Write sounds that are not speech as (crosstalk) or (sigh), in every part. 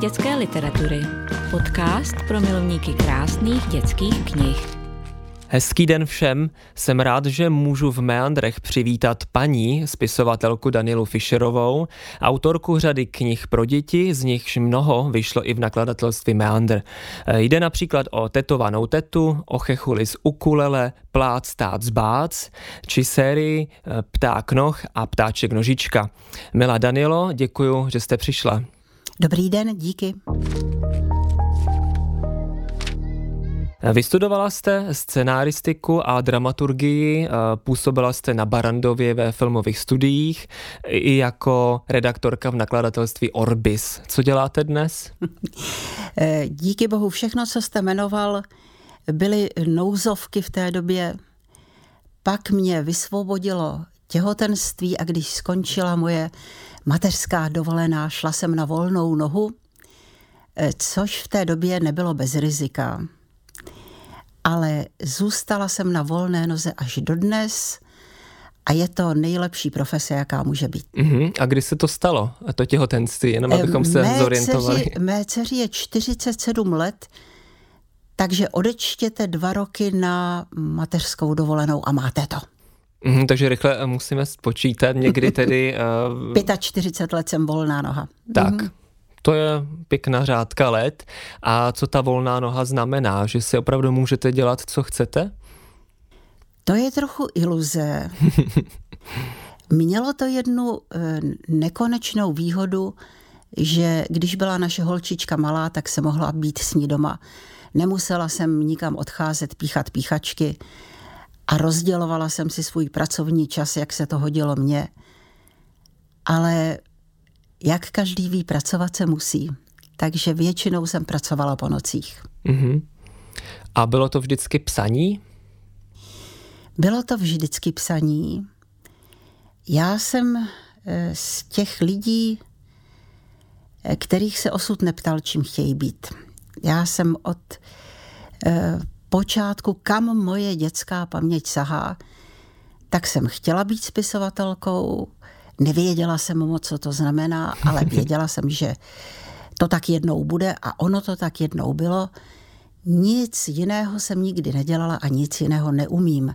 dětské literatury. Podcast pro milovníky krásných dětských knih. Hezký den všem. Jsem rád, že můžu v Meandrech přivítat paní, spisovatelku Danielu Fischerovou, autorku řady knih pro děti, z nichž mnoho vyšlo i v nakladatelství Meandr. Jde například o tetovanou tetu, o chechuli z ukulele, plát stát z bác, či sérii Pták noh a ptáček nožička. Milá Danielo, děkuji, že jste přišla. Dobrý den, díky. Vystudovala jste scenáristiku a dramaturgii, působila jste na Barandově ve filmových studiích i jako redaktorka v nakladatelství Orbis. Co děláte dnes? Eh, díky bohu všechno, co jste jmenoval, byly nouzovky v té době. Pak mě vysvobodilo těhotenství a když skončila moje mateřská dovolená, šla jsem na volnou nohu, eh, což v té době nebylo bez rizika ale zůstala jsem na volné noze až dodnes a je to nejlepší profese, jaká může být. Uh-huh. A kdy se to stalo, a to těhotenství, jenom abychom se mé zorientovali? Dceři, mé dceři je 47 let, takže odečtěte dva roky na mateřskou dovolenou a máte to. Mm, takže rychle musíme spočítat někdy tedy... (laughs) Uh... 45 let jsem volná noha. Tak, mm to je pěkná řádka let. A co ta volná noha znamená? Že si opravdu můžete dělat, co chcete? To je trochu iluze. (laughs) Mělo to jednu e, nekonečnou výhodu, že když byla naše holčička malá, tak se mohla být s ní doma. Nemusela jsem nikam odcházet, píchat píchačky a rozdělovala jsem si svůj pracovní čas, jak se to hodilo mně. Ale jak každý ví, pracovat se musí. Takže většinou jsem pracovala po nocích. Mm-hmm. A bylo to vždycky psaní? Bylo to vždycky psaní. Já jsem eh, z těch lidí, eh, kterých se osud neptal, čím chtějí být. Já jsem od eh, počátku, kam moje dětská paměť sahá, tak jsem chtěla být spisovatelkou, Nevěděla jsem moc, co to znamená, ale (laughs) věděla jsem, že to tak jednou bude a ono to tak jednou bylo. Nic jiného jsem nikdy nedělala a nic jiného neumím.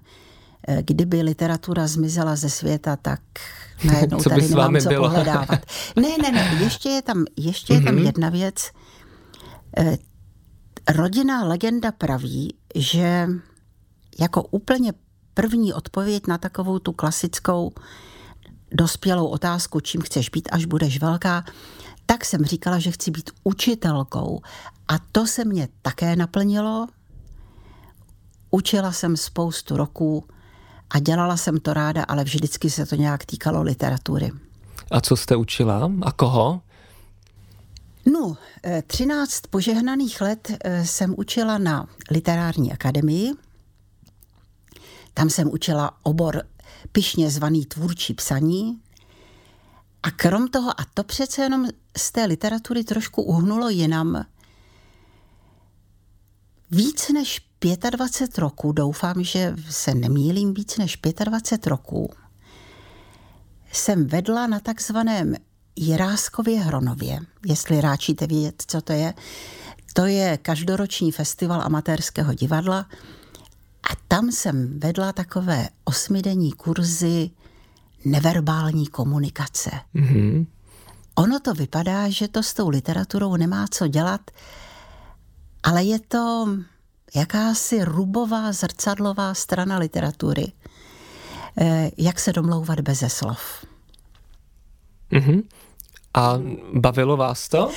Eh, kdyby literatura zmizela ze světa, tak (laughs) najednou co tady nemám co bylo? pohledávat. Ne, ne, ne, ještě je tam, ještě je tam mm-hmm. jedna věc. Rodinná legenda praví, že jako úplně první odpověď na takovou tu klasickou dospělou otázku, čím chceš být, až budeš velká, tak jsem říkala, že chci být učitelkou. A to se mě také naplnilo. Učila jsem spoustu roků a dělala jsem to ráda, ale vždycky se to nějak týkalo literatury. A co jste učila? A koho? No, 13 eh, požehnaných let eh, jsem učila na literární akademii. Tam jsem učila obor pyšně zvaný tvůrčí psaní. A krom toho, a to přece jenom z té literatury trošku uhnulo jinam, víc než 25 roků, doufám, že se nemýlím, víc než 25 roků, jsem vedla na takzvaném Jiráskově Hronově, jestli ráčíte vědět, co to je. To je každoroční festival amatérského divadla, a tam jsem vedla takové osmidenní kurzy neverbální komunikace. Mm-hmm. Ono to vypadá, že to s tou literaturou nemá co dělat, ale je to jakási rubová, zrcadlová strana literatury. Eh, jak se domlouvat beze slov. Mm-hmm. A bavilo vás to?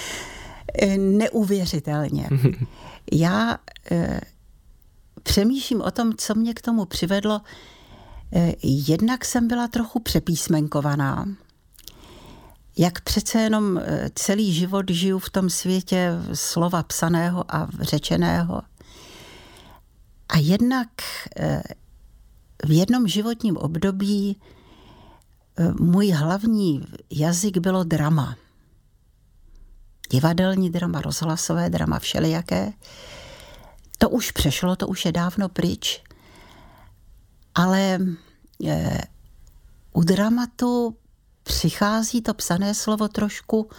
Eh, neuvěřitelně. (laughs) Já eh, přemýšlím o tom, co mě k tomu přivedlo. Eh, jednak jsem byla trochu přepísmenkovaná. Jak přece jenom eh, celý život žiju v tom světě slova psaného a řečeného. A jednak eh, v jednom životním období můj hlavní jazyk bylo drama. Divadelní drama, rozhlasové drama, všelijaké. To už přešlo, to už je dávno pryč. Ale e, u dramatu přichází to psané slovo trošku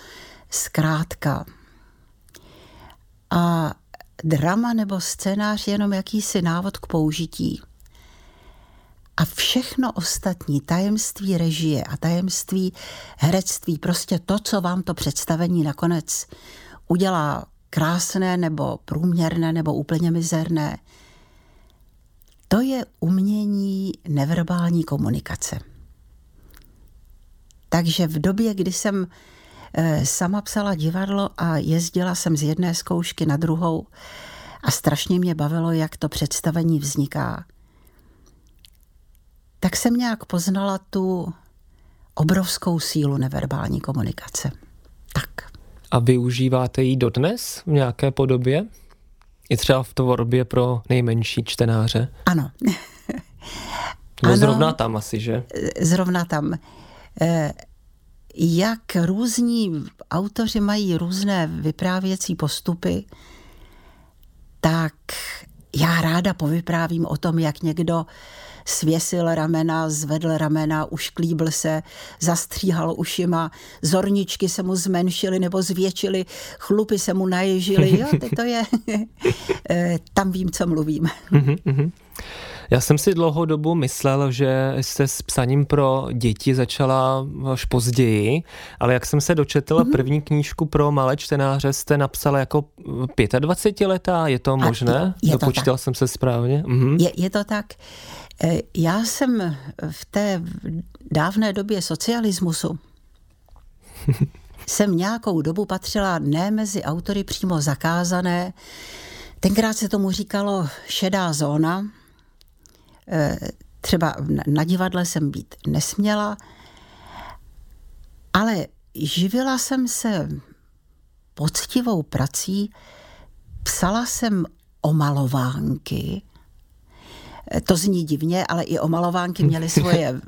zkrátka. a drama nebo scénář je jenom jakýsi návod k použití. A všechno ostatní, tajemství režie a tajemství herectví, prostě to, co vám to představení nakonec udělá krásné nebo průměrné nebo úplně mizerné, to je umění neverbální komunikace. Takže v době, kdy jsem eh, sama psala divadlo a jezdila jsem z jedné zkoušky na druhou a strašně mě bavilo, jak to představení vzniká, tak jsem nějak poznala tu obrovskou sílu neverbální komunikace. Tak. A využíváte ji dodnes v nějaké podobě? I třeba v tvorbě pro nejmenší čtenáře? Ano. (laughs) No ano, zrovna tam asi, že? Zrovna tam. Eh, jak různí autoři mají různé vyprávěcí postupy, tak já ráda povyprávím o tom, jak někdo svěsil ramena, zvedl ramena, ušklíbl se, zastříhal ušima, zorničky se mu zmenšily nebo zvětšily, chlupy se mu naježily. Jo, to je, (laughs) eh, tam vím, co mluvím. Já jsem si dlouhou dobu myslel, že jste s psaním pro děti začala až později, ale jak jsem se dočetl mm-hmm. první knížku pro malé čtenáře, jste napsala jako 25 letá, je to možné? Je, je to Dopočítal tak. jsem se správně? Mm-hmm. Je, je to tak. Eh, já jsem v té dávné době socialismusu (laughs) jsem nějakou dobu patřila ne mezi autory přímo zakázané. Tenkrát se tomu říkalo šedá zóna. Eh, třeba na divadle jsem být nesměla, ale živila jsem se poctivou prací, psala jsem omalovánky, to zní divně, ale i omalovánky měly (laughs) svoje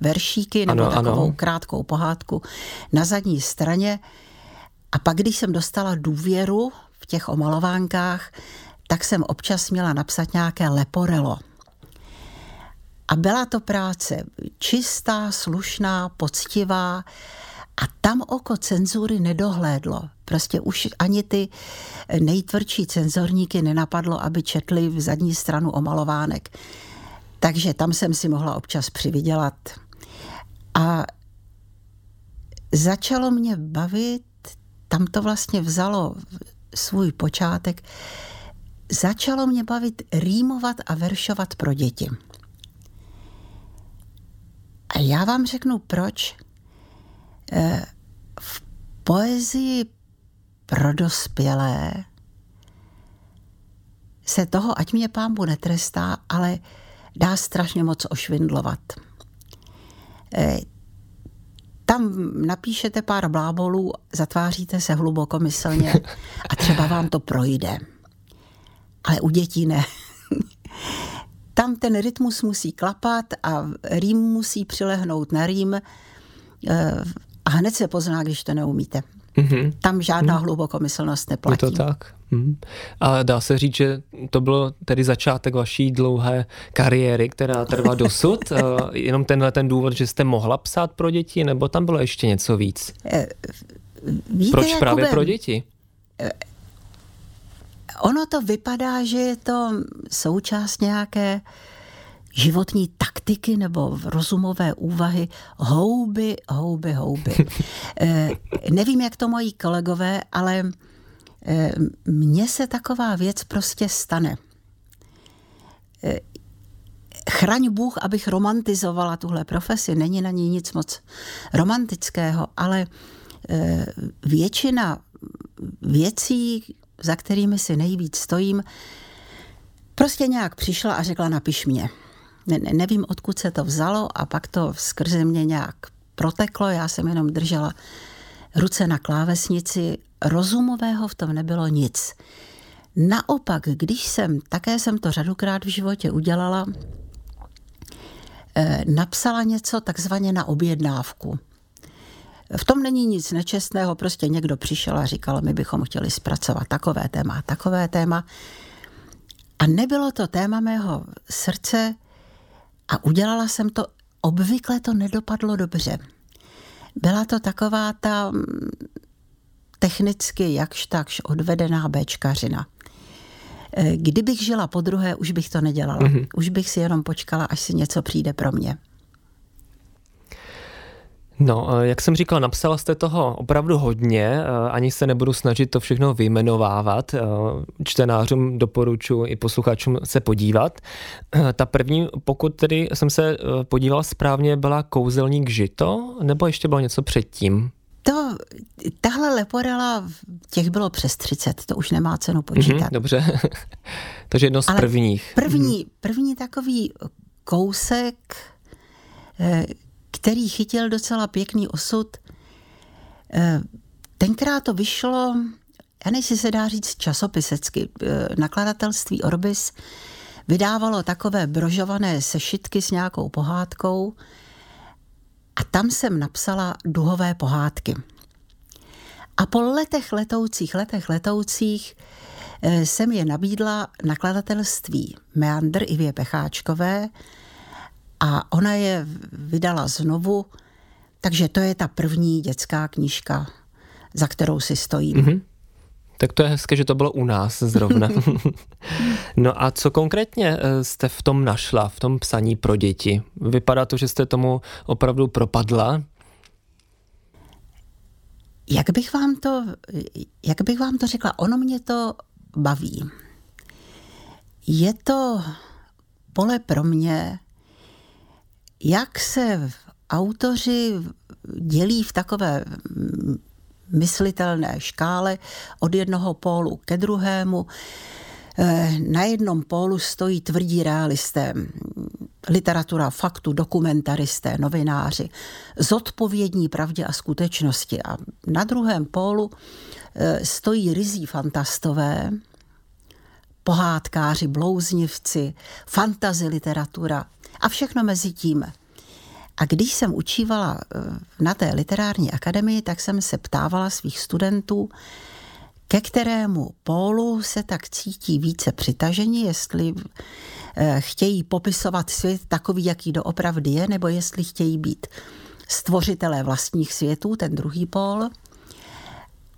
veršíky nebo ano, takovou ano. krátkou pohádku na zadní straně. A pak, když jsem dostala důvěru v těch omalovánkách, tak jsem občas měla napsat nějaké leporelo. A byla to práce čistá, slušná, poctivá, a tam oko cenzury nedohlédlo. Prostě už ani ty nejtvrdší cenzorníky nenapadlo, aby četli v zadní stranu omalovánek. Takže tam jsem si mohla občas přivydělat. A začalo mě bavit, tam to vlastně vzalo svůj počátek, začalo mě bavit rýmovat a veršovat pro děti. A já vám řeknu proč v poezii pro dospělé se toho, ať mě pámbu netrestá, ale dá strašně moc ošvindlovat. Eh, tam napíšete pár blábolů, zatváříte se hlubokomyslně a třeba vám to projde. Ale u dětí ne. Tam ten rytmus musí klapat a rým musí přilehnout na rým eh, a hned se pozná, když to neumíte. Mm-hmm. Tam žádná mm. hlubokomyslnost neplatí. Je to tak. Mm. A dá se říct, že to bylo tedy začátek vaší dlouhé kariéry, která trvá dosud. (laughs) Jenom tenhle ten důvod, že jste mohla psát pro děti, nebo tam bylo ještě něco víc? Eh, víte, Proč Jakube, právě pro děti? Ono to vypadá, že je to součást nějaké životní taktiky nebo rozumové úvahy houby, houby, houby. (laughs) e, nevím, jak to moji kolegové, ale e, mně se taková věc prostě stane. E, chraň Bůh, abych romantizovala tuhle profesi, není na ní nic moc romantického, ale e, většina věcí, za kterými si nejvíc stojím, prostě nějak přišla a řekla napiš mě ne, nevím, odkud se to vzalo a pak to skrze mě nějak proteklo, já jsem jenom držela ruce na klávesnici, rozumového v tom nebylo nic. Naopak, když jsem, také jsem to řadukrát v životě udělala, eh, napsala něco takzvaně na objednávku. V tom není nic nečestného, prostě někdo přišel a říkal, my bychom chtěli zpracovat takové téma, takové téma. A nebylo to téma mého srdce, a udělala jsem to, obvykle to nedopadlo dobře. Byla to taková ta, technicky jakž takž odvedená Bčkařina. Eh, kdybych žila po druhé, už bych to nedělala. Mm-hmm. Už bych si jenom počkala, až si něco přijde pro mě. No, jak jsem říkal, napsala jste toho opravdu hodně, ani se nebudu snažit to všechno vyjmenovávat. Čtenářům doporučuji i posluchačům se podívat. (clears throat) Ta první, pokud tedy jsem se podíval správně, byla Kouzelník žito, nebo ještě bylo něco předtím? To, tahle leporela, těch bylo přes 30, to už nemá cenu počítat. Mm-hmm, dobře, (laughs) takže jedno z Ale prvních. První, první takový kousek, eh, který chytil docela pěkný osud, eh, tenkrát to vyšlo, já nejsi se dá říct časopisecky, eh, nakladatelství Orbis vydávalo takové brožované sešitky s nějakou pohádkou, a tam jsem napsala duhové pohádky. A po letech letoucích, letech letoucích eh, jsem je nabídla nakladatelství Meandr Ivě Pecháčkové a ona je vydala znovu, takže to je ta první dětská knížka, za kterou si stojím. Mm-hmm. Tak to je hezké, že to bylo u nás zrovna. (laughs) no a co konkrétně eh, jste v tom našla, v tom psaní pro děti? Vypadá to, že jste tomu opravdu propadla? Jak bych vám to, jak bych vám to řekla? Ono mě to baví. Je to pole pro mě, jak se autoři dělí v takové myslitelné škále od jednoho pólu ke druhému. Eh, na jednom pólu stojí tvrdí realisté, literatura faktu, dokumentaristé, novináři, zodpovědní pravdě a skutečnosti. A na druhém pólu eh, stojí rizí fantastové, pohádkáři, blouznivci, fantazi literatura a všechno mezi tím. A když jsem učívala eh, na té literární akademii, tak jsem se ptávala svých studentů, ke kterému pólu se tak cítí více přitažení, jestli eh, chtějí popisovat svět takový, jaký doopravdy je, nebo jestli chtějí být stvořitelé vlastních světů, ten druhý pól.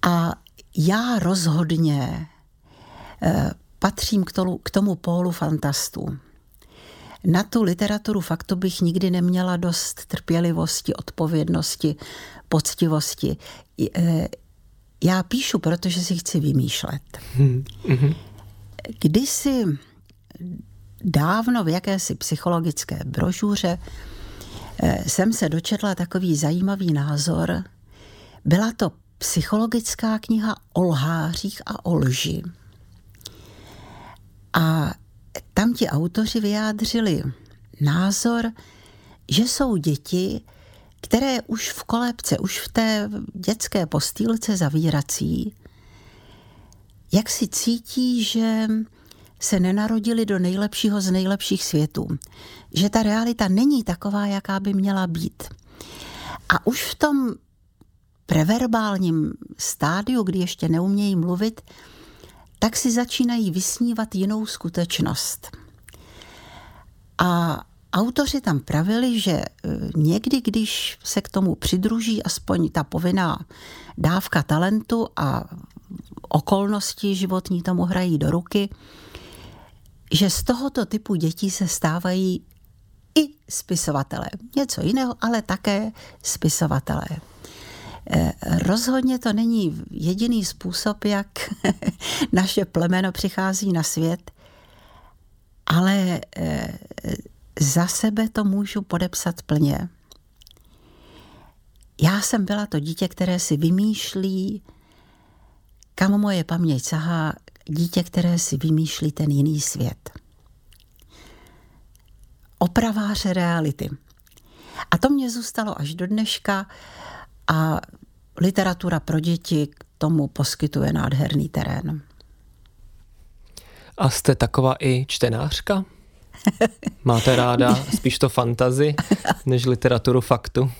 A já rozhodně eh, patřím k tomu, k tomu pólu fantastů. Na tu literaturu faktu bych nikdy neměla dost trpělivosti, odpovědnosti, poctivosti. E, já píšu, protože si chci vymýšlet. Mm-hmm. Kdysi dávno v jakési psychologické brožuře e, jsem se dočetla takový zajímavý názor. Byla to psychologická kniha o lhářích a o lži. A tam ti autoři vyjádřili názor, že jsou děti, které už v kolébce, už v té dětské postýlce zavírací, jak si cítí, že se nenarodili do nejlepšího z nejlepších světů. Že ta realita není taková, jaká by měla být. A už v tom preverbálním stádiu, kdy ještě neumějí mluvit, tak si začínají vysnívat jinou skutečnost. A autoři tam pravili, že e, někdy, když se k tomu přidruží aspoň ta povinná dávka talentu a okolnosti životní tomu hrají do ruky, že z tohoto typu dětí se stávají i spisovatelé. Něco jiného, ale také spisovatelé. Eh, rozhodně to není jediný způsob, jak (laughs) naše plemeno přichází na svět, ale eh, za sebe to můžu podepsat plně. Já jsem byla to dítě, které si vymýšlí, kam moje paměť sahá, dítě, které si vymýšlí ten jiný svět. Opraváře reality. A to mě zůstalo až do dneška a literatura pro děti k tomu poskytuje nádherný terén. A jste taková i čtenářka? (laughs) Máte ráda spíš to fantazy než literaturu faktu?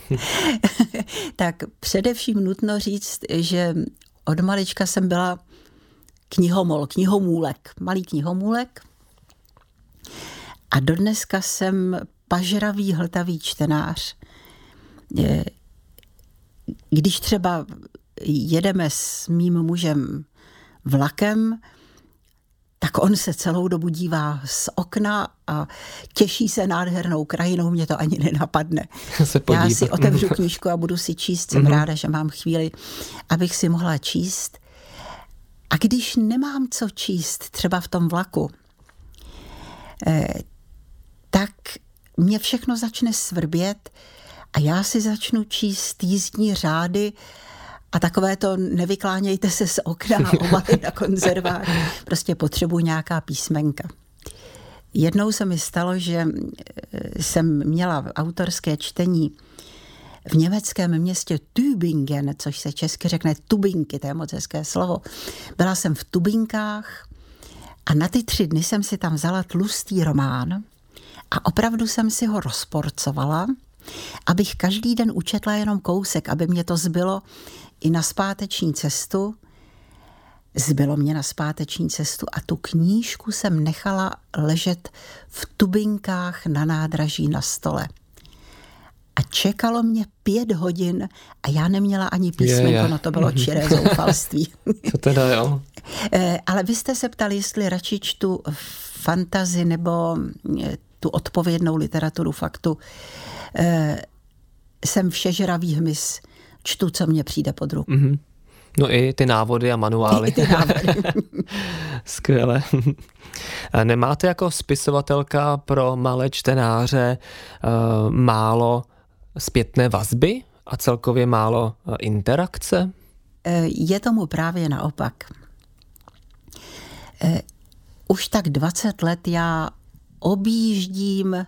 (laughs) tak především nutno říct, že od malička jsem byla knihomol, knihomůlek, malý knihomůlek. A dodneska jsem pažravý, hltavý čtenář když třeba jedeme s mým mužem vlakem, tak on se celou dobu dívá z okna a těší se nádhernou krajinou, mě to ani nenapadne. (laughs) Se Já si otevřu (laughs) knížku a budu si číst, jsem mm-hmm. ráda, že mám chvíli, abych si mohla číst. A když nemám co číst, třeba v tom vlaku, eh, tak mě všechno začne svrbět a já si začnu číst jízdní řády a takové to nevyklánějte se z okna (laughs) a obaly na konzervách. Prostě potřebuji nějaká písmenka. Jednou se mi stalo, že eh, jsem měla autorské čtení v německém městě Tübingen, což se česky řekne Tubinky, to je moc hezké slovo. Byla jsem v Tubinkách a na ty tři dny jsem si tam vzala tlustý román a opravdu jsem si ho rozporcovala, abych každý den učetla jenom kousek, aby mě to zbylo i na zpáteční cestu. Zbylo mě na zpáteční cestu a tu knížku jsem nechala ležet v tubinkách na nádraží na stole. A čekalo mě pět hodin a já neměla ani písmenko, je, je. no to bylo (laughs) čiré zoufalství. Co teda jo? (laughs) Eh, ale vy jste se ptali, jestli radši čtu fantazi nebo eh, tu odpovědnou literaturu faktu. Eh, jsem všežravý hmyz čtu, co mně přijde pod ruku. Mm-hmm. No i ty návody a manuály. I ty návody. (laughs) Skvěle. Nemáte jako spisovatelka pro malé čtenáře uh, málo zpětné vazby a celkově málo interakce? Eh, je tomu právě naopak. Už tak 20 let já objíždím Eh,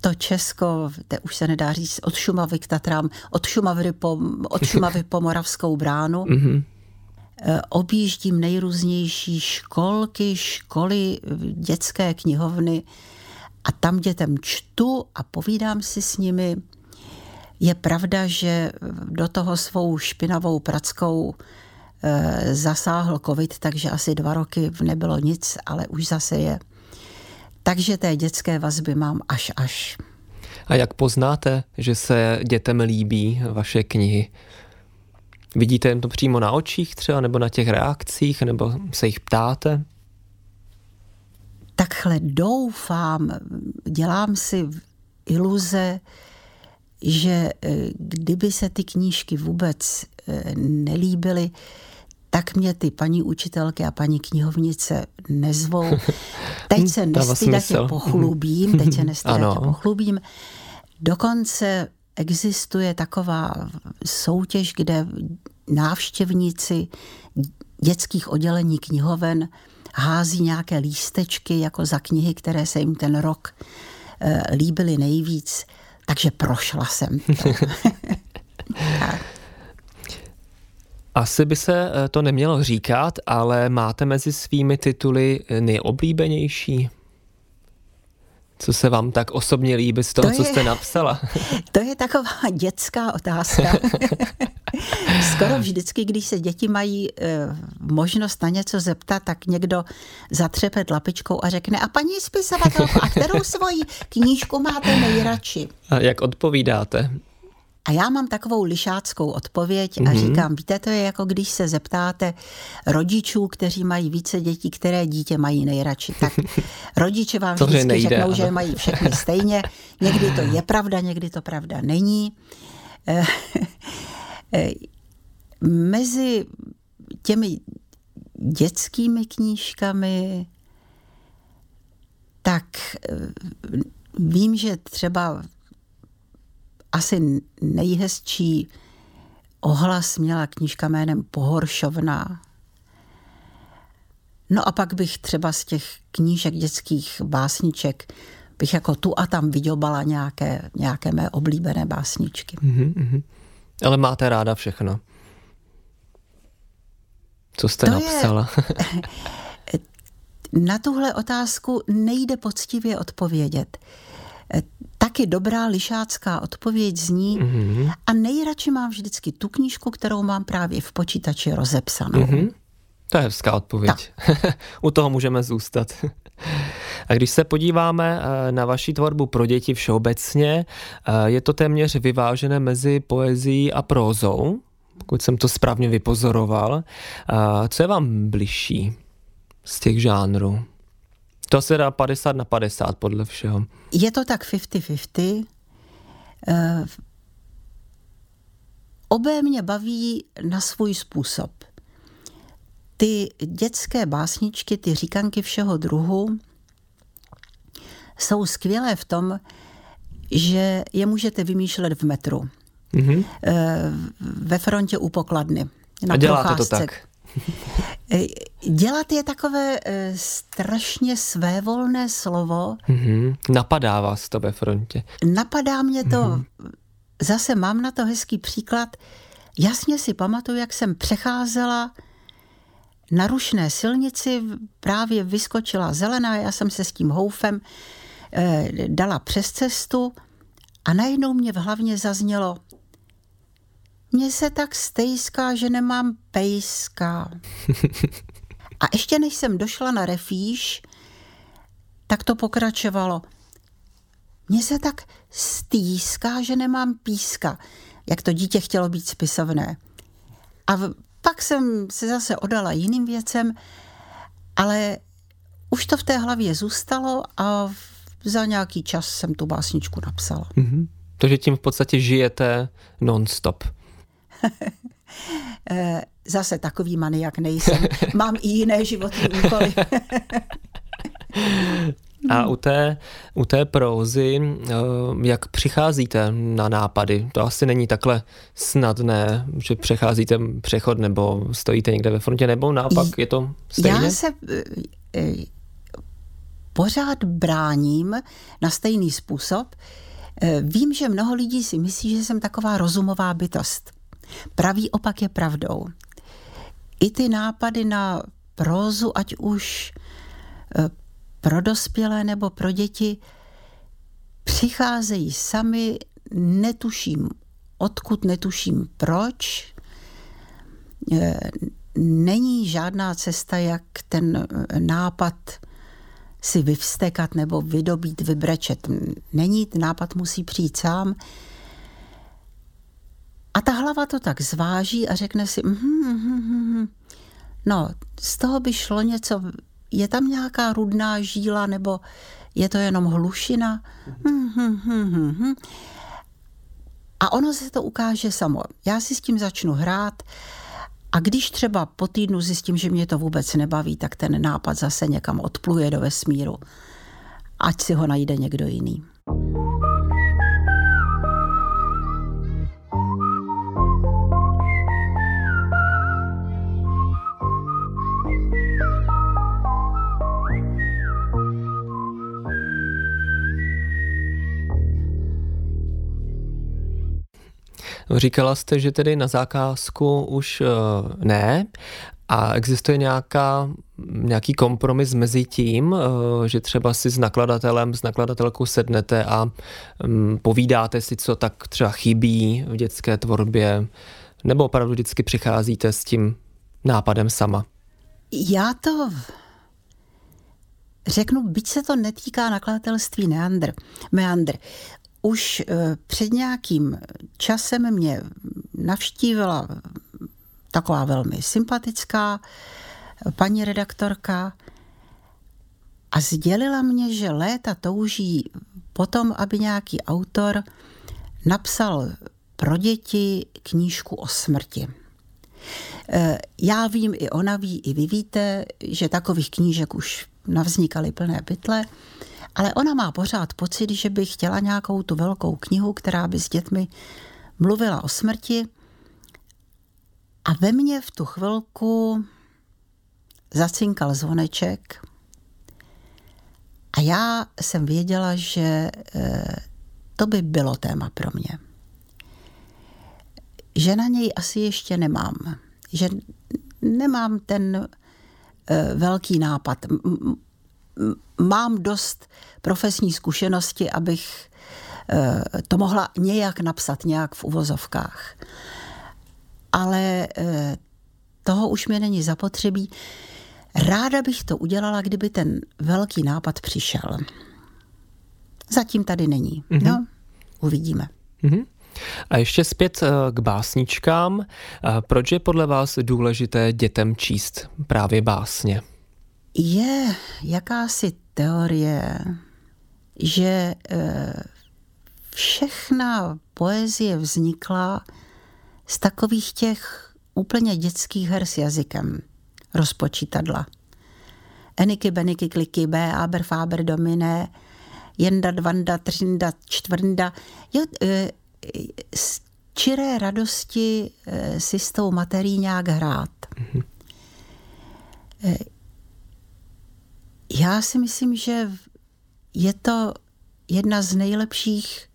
to Česko, to už se nedá říct, od Šumavy k Tatrám, od Šumavy po, od Šumavy po Moravskou bránu. Mm-hmm. (laughs) Objíždím nejrůznější školky, školy, dětské knihovny a tam dětem čtu a povídám si s nimi. Je pravda, že do toho svou špinavou prackou eh, zasáhl covid, takže asi dva roky nebylo nic, ale už zase je takže té dětské vazby mám až až. A jak poznáte, že se dětem líbí vaše knihy? Vidíte jen to přímo na očích třeba, nebo na těch reakcích, nebo se jich ptáte? Takhle doufám, dělám si iluze, že eh, kdyby se ty knížky vůbec eh, nelíbily, tak mě ty paní učitelky a paní knihovnice nezvou. Teď (laughs) se nestydatě pochlubím, teď se nestydatě pochlubím. Dokonce existuje taková soutěž, kde návštěvníci dětských oddělení knihoven hází nějaké lístečky jako za knihy, které se jim ten rok eh, líbily nejvíc. Takže prošla jsem to. (laughs) (laughs) Asi by se eh, to nemělo říkat, ale máte mezi svými tituly eh, nejoblíbenější? Co se vám tak osobně líbí z toho, to je, co jste napsala? (laughs) To je taková (laughs) dětská otázka. (laughs) Skoro vždycky, když se děti mají e, možnost na něco zeptat, tak někdo zatřepe lapičkou a řekne, a paní spisovatelko, a kterou svoji knížku máte nejradši? A jak odpovídáte? A já mám takovou lišáckou odpověď a mm-hmm. říkám, víte, to je jako když se zeptáte rodičů, kteří mají více dětí, které dítě mají nejradši. Tak (laughs) rodiče vám to vždycky nejde, řeknou, ano. že mají všechny stejně. Někdy to je pravda, někdy to pravda není. Eh, (laughs) eh, mezi těmi dětskými knížkami tak eh, vím, že třeba asi nejhezčí ohlas měla knížka jménem Pohoršovna. No a pak bych třeba z těch knížek dětských básniček bych jako tu a tam vydobala nějaké, nějaké mé oblíbené básničky. Mm-hmm. Ale máte ráda všechno. Co jste to napsala? Je, (laughs) (laughs) na tuhle otázku nejde poctivě odpovědět taky dobrá lišácká odpověď zní mm-hmm. a nejradši mám vždycky tu knížku, kterou mám právě v počítači rozepsanou. Mm-hmm. To je hezká odpověď. (laughs) U toho můžeme zůstat. A když se podíváme eh, na vaši tvorbu pro děti všeobecně, eh, je to téměř vyvážené mezi poezí a prózou. pokud jsem to správně vypozoroval. A co je vám bližší z těch žánrů? To se dá 50 na 50 podle všeho. Je to tak 50-50. Uh, obé mě baví na svůj způsob. Ty dětské básničky, ty říkanky všeho druhu jsou skvělé v tom, že je můžete vymýšlet v metru. Mm-hmm. Ve frontě u pokladny. Na A děláte procházce. to tak? Eh, dělat je takové eh, strašně svévolné slovo. Mm-hmm. Napadá vás to ve frontě? Napadá mě to, mm-hmm. zase mám na to hezký příklad. Jasně si pamatuju, jak jsem přecházela na rušné silnici, právě vyskočila zelená, já jsem se s tím houfem eh, dala přes cestu a najednou mě v hlavně zaznělo mně se tak stejská, že nemám pejska. A ještě než jsem došla na refíš, tak to pokračovalo. Mně se tak stýská, že nemám píska, jak to dítě chtělo být spisovné. A pak jsem se zase odala jiným věcem, ale už to v té hlavě zůstalo a za nějaký čas jsem tu básničku napsala. Mm-hmm. Takže tím v podstatě žijete non-stop. Eh, (laughs) zase takový maniak nejsem. Mám i jiné životní úkoly. A u té, u té prózy, eh, jak přicházíte na nápady? To asi není takhle snadné, že přecházíte přechod nebo stojíte někde ve frontě, nebo naopak je to stejné? Já se eh, pořád bráním na stejný způsob. Vím, že mnoho lidí si myslí, že jsem taková rozumová bytost. Pravý opak je pravdou. I ty nápady na prózu, ať už eh, pro dospělé nebo pro děti, přicházejí sami, netuším odkud, netuším proč. Eh, není žádná cesta, jak ten eh, nápad si vyvstekat nebo vydobít, vybrečet. Není, ten nápad musí přijít sám. A ta hlava to tak zváží a řekne si, mm, mm, mm, no, z toho by šlo něco, je tam nějaká rudná žíla, nebo je to jenom hlušina? Mm, mm, mm, mm. A ono se to ukáže samo. Já si s tím začnu hrát a když třeba po týdnu zjistím, že mě to vůbec nebaví, tak ten nápad zase někam odpluje do vesmíru. Ať si ho najde někdo jiný. Říkala jste, že tedy na zakázku už uh, ne. A existuje nějaká, nějaký kompromis mezi tím, uh, že třeba si s nakladatelem, s nakladatelkou sednete a um, povídáte si, co tak třeba chybí v dětské tvorbě, nebo opravdu vždycky přicházíte s tím nápadem sama? Já to řeknu, byť se to netýká nakladatelství Neandr, Meandr už eh, před nějakým časem mě navštívila taková velmi sympatická paní redaktorka a sdělila mě, že léta touží potom, aby nějaký autor napsal pro děti knížku o smrti. Eh, já vím, i ona ví, i vy víte, že takových knížek už navznikaly plné pytle. Ale ona má pořád pocit, že by chtěla nějakou tu velkou knihu, která by s dětmi mluvila o smrti. A ve mně v tu chvilku zacinkal zvoneček a já jsem věděla, že eh, to by bylo téma pro mě. Že na něj asi ještě nemám. Že nemám ten eh, velký nápad mám dost profesní zkušenosti, abych eh, to mohla nějak napsat, nějak v uvozovkách. Ale eh, toho už mi není zapotřebí. Ráda bych to udělala, kdyby ten velký nápad přišel. Zatím tady není. Mm-hmm. No, uvidíme. Mm-hmm. A ještě zpět k básničkám. Proč je podle vás důležité dětem číst právě básně? Je jakási teorie, že všechna poezie vznikla z takových těch úplně dětských her s jazykem rozpočítadla. Eniky, beniky, kliky, B, aber, faber, domine, jenda, dvanda, třinda, čtvrnda. Jo, e, z čiré radosti e, si s tou materií nějak hrát. Mm-hmm. Já si myslím, že je to jedna z nejlepších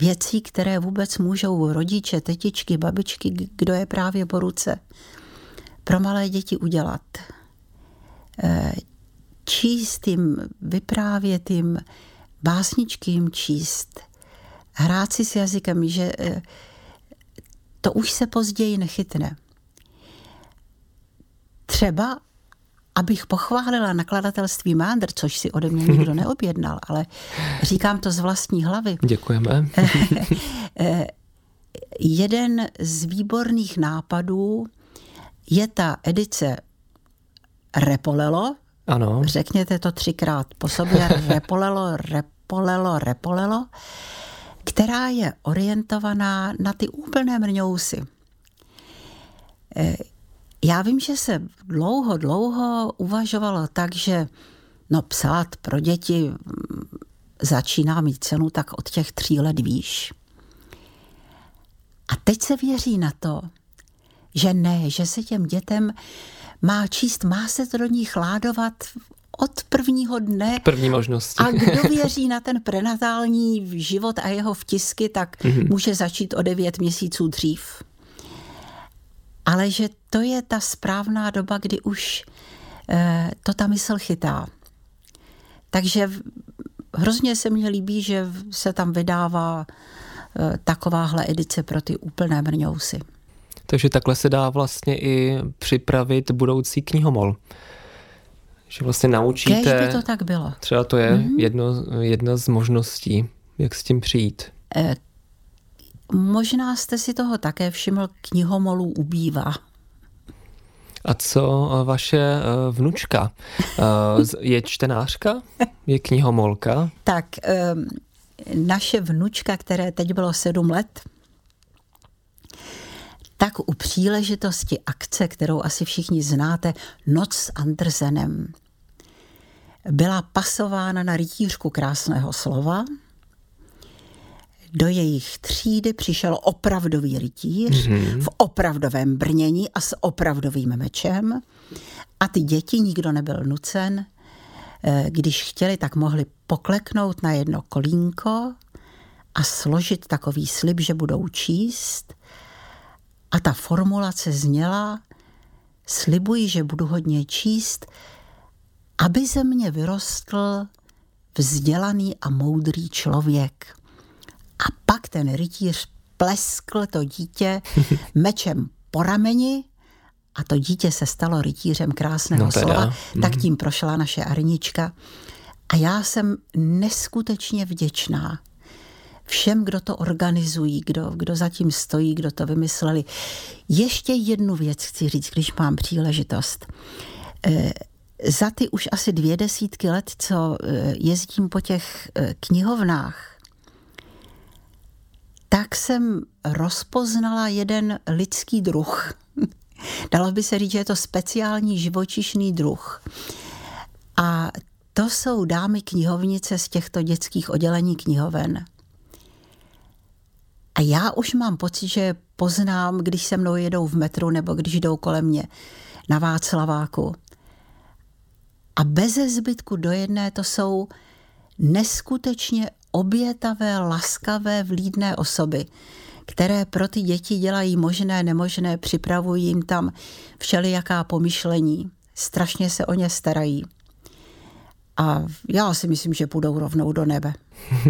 věcí, které vůbec můžou rodiče, tetičky, babičky, kdo je právě po ruce, pro malé děti udělat. Eh, číst jim, vyprávět jim, básničky jim číst, hrát si s jazykem, že eh, to už se později nechytne. Třeba abych pochválila nakladatelství Mándr, což si ode mě nikdo (laughs) neobjednal, ale říkám to z vlastní hlavy. Děkujeme. (laughs) Jeden z výborných nápadů je ta edice Repolelo. Ano. Řekněte to třikrát po sobě. (laughs) Repolelo, Repolelo, Repolelo. Která je orientovaná na ty úplné mrňousy já vím, že se dlouho, dlouho uvažovalo tak, že no psát pro děti začíná mít cenu tak od těch tří let výš. A teď se věří na to, že ne, že se těm dětem má číst, má se to do ní chládovat od prvního dne. První možnosti. A kdo (laughs) věří na ten prenatální život a jeho vtisky, tak mm-hmm. může začít o devět měsíců dřív ale že to je ta správná doba, kdy už eh, to ta mysl chytá. Takže hrozně se mně líbí, že se tam vydává eh, takováhle edice pro ty úplné mrňousy. Takže takhle se dá vlastně i připravit budoucí knihomol. Že vlastně naučíte... Kež by to tak bylo. Třeba to je mm-hmm. jedno, jedna z možností, jak s tím přijít. Možná jste si toho také všiml, knihomolů ubývá. A co eh, vaše eh, vnučka? Eh, je čtenářka? Je knihomolka? Tak, naše vnučka, které teď bylo sedm let, tak u příležitosti akce, kterou asi všichni znáte, Noc s Andersenem, byla pasována na rytířku krásného slova – do jejich třídy přišel opravdový rytíř mm-hmm. v opravdovém brnění a s opravdovým mečem a ty děti nikdo nebyl nucen. Eh, když chtěli, tak mohli pokleknout na jedno kolínko a složit takový slib, že budou číst. A ta formulace zněla, slibuji, že budu hodně číst, aby ze mě vyrostl vzdělaný a moudrý člověk. Pak ten rytíř pleskl to dítě (laughs) mečem po rameni a to dítě se stalo rytířem krásného no teda. slova. Tak mhm. tím prošla naše Arnička. A já jsem neskutečně vděčná všem, kdo to organizují, kdo, kdo zatím stojí, kdo to vymysleli. Ještě jednu věc chci říct, když mám příležitost. E, za ty už asi dvě desítky let, co e, jezdím po těch e, knihovnách, tak jsem rozpoznala jeden lidský druh. (laughs) Dalo by se říct, že je to speciální živočišný druh. A to jsou dámy knihovnice z těchto dětských oddělení knihoven. A já už mám pocit, že poznám, když se mnou jedou v metru nebo když jdou kolem mě na Václaváku. A bez zbytku do jedné to jsou neskutečně obětavé, laskavé, vlídné osoby, které pro ty děti dělají možné, nemožné, připravují jim tam všelijaká pomyšlení, strašně se o ně starají. A já si myslím, že půjdou rovnou do nebe.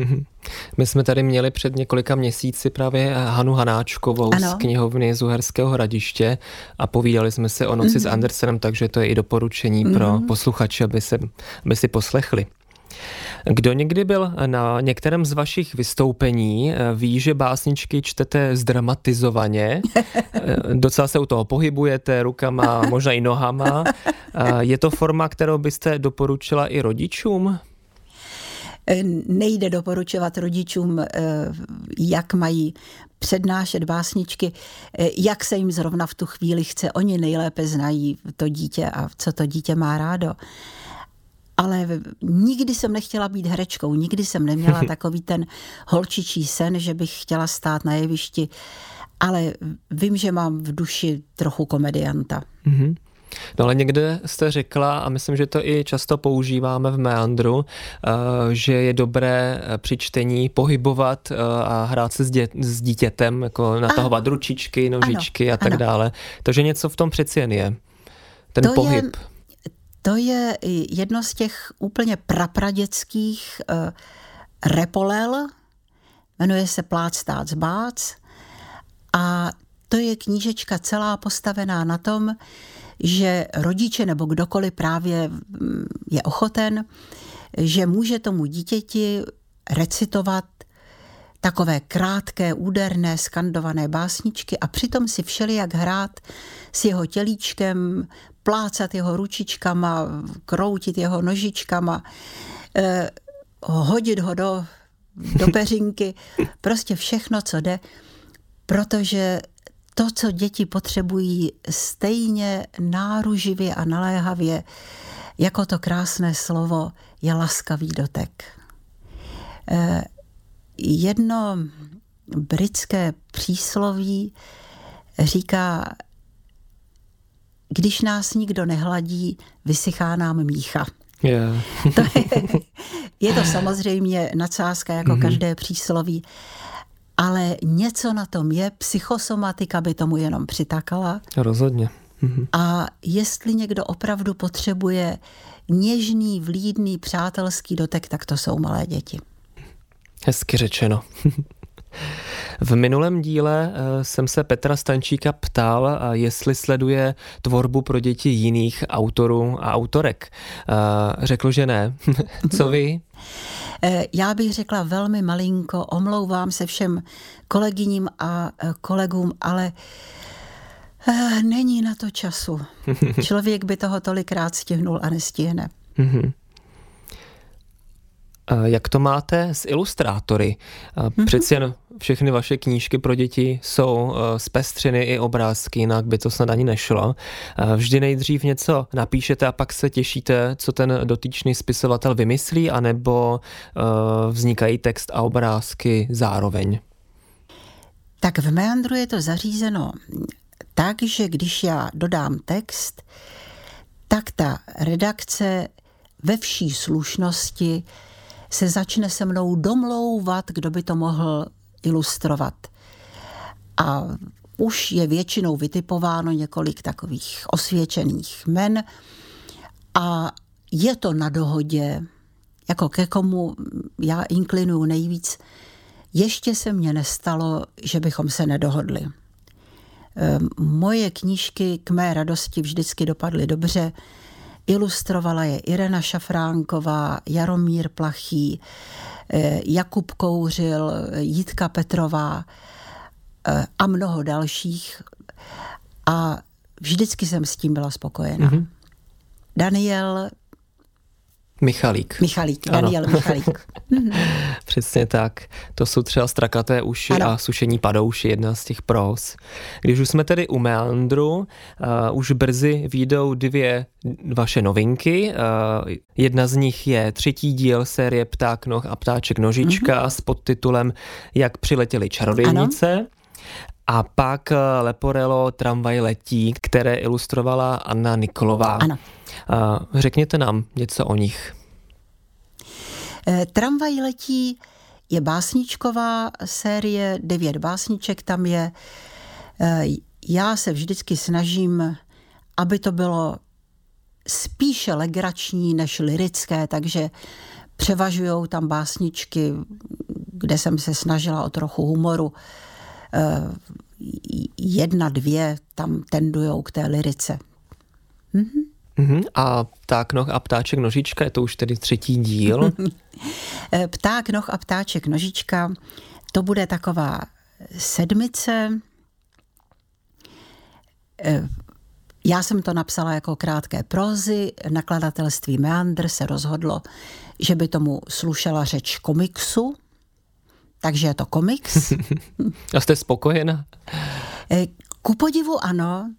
(laughs) My jsme tady měli před několika měsíci právě Hanu Hanáčkovou ano. z knihovny z Uherského hradiště a povídali jsme se o noci mm-hmm. s mhm. Andersenem, takže to je i doporučení mm-hmm. pro mhm. posluchače, aby, se, aby si poslechli. Kdo někdy byl na některém z vašich vystoupení, ví, že básničky čtete zdramatizovaně. (laughs) Docela se u toho pohybujete rukama, možná i nohama. Je to forma, kterou byste doporučila i rodičům? nejde doporučovat rodičům, eh, jak mají přednášet básničky, eh, jak se jim zrovna v tu chvíli chce. Oni nejlépe znají to dítě a co to dítě má rádo. Ale nikdy jsem nechtěla být herečkou, nikdy jsem neměla (laughs) takový ten holčičí sen, že bych chtěla stát na jevišti, ale vím, že mám v duši trochu komedianta. Mm-hmm. No ale někde jste řekla, a myslím, že to i často používáme v meandru, eh, že je dobré eh, při čtení pohybovat eh, a hrát se s, dě, s dítětem, jako natahovat a, ručičky, nožičky ano, a tak ano. dále. Takže něco v tom přeci jen je. Ten to pohyb. Je, to je jedno z těch úplně prapraděckých uh, repolel, jmenuje se Plác, stác, bác. A to je knížečka celá postavená na tom, že rodiče nebo kdokoliv právě mm, je ochoten, že může tomu dítěti recitovat takové krátké, úderné, skandované básničky a přitom si všelijak hrát s jeho tělíčkem, plácat jeho ručičkama, kroutit jeho nožičkama, eh, hodit ho do, do (laughs) peřinky, prostě všechno, co jde, protože to, co děti potřebují stejně náruživě a naléhavě, jako to krásné slovo, je laskavý dotek. Eh, jedno britské přísloví říká, když nás nikdo nehladí, vysychá nám mícha. Yeah. (laughs) to je, je to samozřejmě nadsázka jako mm-hmm. každé přísloví, ale něco na tom je, psychosomatika by tomu jenom přitakala. Rozhodně. Mhm. A jestli někdo opravdu potřebuje něžný, vlídný, přátelský dotek, tak to jsou malé děti. Hezky řečeno. (laughs) V minulém díle eh, jsem se Petra Stančíka ptal, eh, jestli sleduje tvorbu pro děti jiných autorů a autorek. Eh, řekl, že ne. (laughs) Co vy? Já bych řekla velmi malinko, omlouvám se všem kolegyním a kolegům, ale není na to času. (laughs) Člověk by toho tolikrát stihnul a nestihne. Mhm. Jak to máte s ilustrátory? Mhm. Přeci jen všechny vaše knížky pro děti jsou zpestřeny i obrázky, jinak by to snad ani nešlo. Vždy nejdřív něco napíšete a pak se těšíte, co ten dotyčný spisovatel vymyslí, anebo vznikají text a obrázky zároveň? Tak v Meandru je to zařízeno tak, že když já dodám text, tak ta redakce ve vší slušnosti se začne se mnou domlouvat, kdo by to mohl ilustrovat. A už je většinou vytipováno několik takových osvědčených men a je to na dohodě, jako ke komu já inklinuju nejvíc. Ještě se mně nestalo, že bychom se nedohodli. Ehm, moje knížky k mé radosti vždycky dopadly dobře. Ilustrovala je Irena Šafránková, Jaromír Plachý, eh, Jakub Kouřil, Jitka Petrová eh, a mnoho dalších. A vždycky jsem s tím byla spokojená. Mm-hmm. Daniel Michalík. Michalík, Daniel ano. Michalík. (laughs) Přesně tak. To jsou třeba strakaté uši ano. a sušení padouši, jedna z těch pros. Když už jsme tedy u Meandru, uh, už brzy výjdou dvě vaše novinky. Uh, jedna z nich je třetí díl série Pták noh a ptáček nožička mm-hmm. s podtitulem Jak přiletěly čarodějnice. Ano. A pak uh, Leporello Tramvaj letí, které ilustrovala Anna Nikolová. Ano. Řekněte nám něco o nich. E, Tramvaj letí je básničková série, devět básniček tam je. E, já se vždycky snažím, aby to bylo spíše legrační než lirické, takže převažují tam básničky, kde jsem se snažila o trochu humoru. E, jedna, dvě tam tendujou k té lirice. Mhm. Uh-huh. A pták noh a ptáček nožička, je to už tedy třetí díl. (laughs) pták noh a ptáček nožička, to bude taková sedmice. Já jsem to napsala jako krátké prózy, nakladatelství Meandr se rozhodlo, že by tomu slušela řeč komiksu, takže je to komiks. (laughs) A jste spokojená? Eh, ku podivu ano.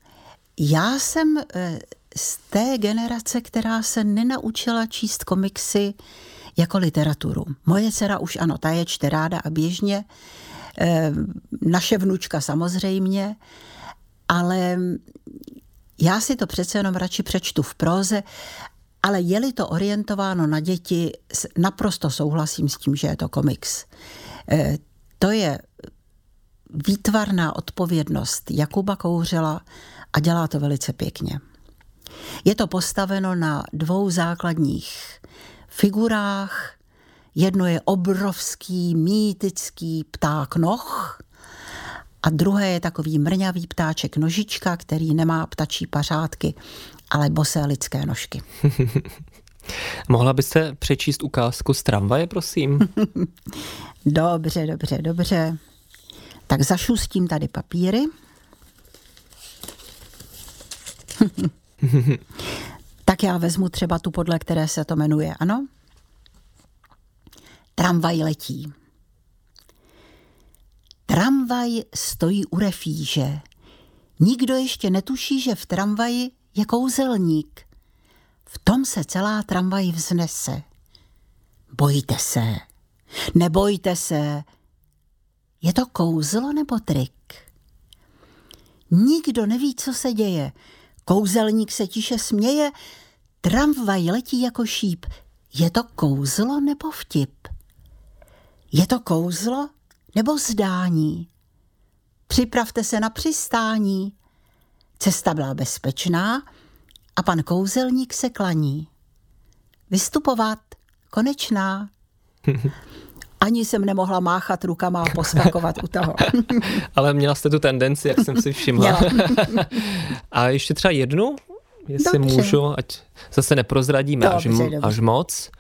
Já jsem eh, z té generace, která se nenaučila číst komiksy jako literaturu. Moje dcera už ano, ta je čte ráda a běžně, eh, naše vnučka samozřejmě, ale já si to přece jenom radši přečtu v próze, ale je-li to orientováno na děti, naprosto souhlasím s tím, že je to komiks. Eh, to je výtvarná odpovědnost Jakuba Kouřela a dělá to velice pěkně. Je to postaveno na dvou základních figurách. Jedno je obrovský mýtický pták noh a druhé je takový mrňavý ptáček nožička, který nemá ptačí pařádky, ale bosé lidské nožky. (laughs) Mohla byste přečíst ukázku z tramvaje, prosím? (laughs) dobře, dobře, dobře. Tak zašustím tady papíry. (laughs) (laughs) tak já vezmu třeba tu, podle které se to jmenuje, ano? Tramvaj letí. Tramvaj stojí u refíže. Nikdo ještě netuší, že v tramvaji je kouzelník. V tom se celá tramvaj vznese. Bojte se, nebojte se. Je to kouzlo nebo trik? Nikdo neví, co se děje. Kouzelník se tiše směje, tramvaj letí jako šíp. Je to kouzlo nebo vtip? Je to kouzlo nebo zdání? Připravte se na přistání. Cesta byla bezpečná a pan kouzelník se klaní. Vystupovat, konečná. (laughs) Ani jsem nemohla máchat rukama a poskakovat u toho. (laughs) Ale měla jste tu tendenci, jak jsem si všimla. (laughs) a ještě třeba jednu, jestli dobře. můžu, ať zase neprozradíme dobře, až, dobře. až moc.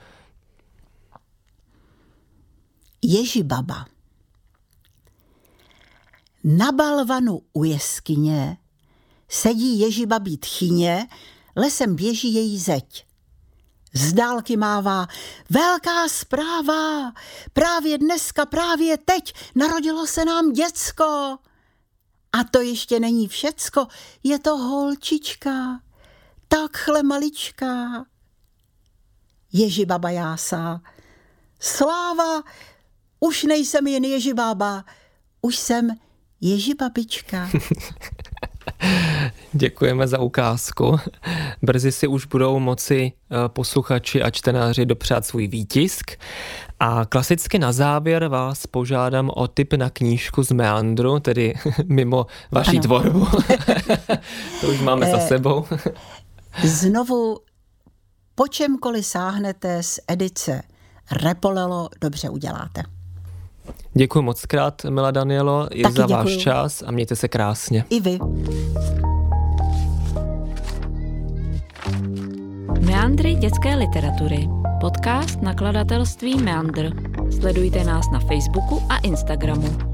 Ježi baba. Na balvanu u jeskyně sedí ježibabí tchyně, lesem běží její zeď. Z dálky mává, velká zpráva, právě dneska, právě teď narodilo se nám děcko. A to ještě není všecko, je to holčička, takhle maličká. Ježibaba jásá, sláva, už nejsem jen ježibába, už jsem ježibabička. (laughs) Děkujeme za ukázku. Brzy si už budou moci eh, posluchači a čtenáři dopřát svůj výtisk. A klasicky na závěr vás požádám o tip na knížku z Meandru, tedy (laughs) mimo vaší ano. tvorbu. (laughs) to už máme za eh, sebou. Znovu, po čemkoliv sáhnete z edice Repolelo, dobře uděláte. Děkuji moc krát, Mila Danielo, i Taky za děkuju. váš čas a mějte se krásně. I vy. Meandry dětské literatury. Podcast nakladatelství Meandr. Sledujte nás na Facebooku a Instagramu.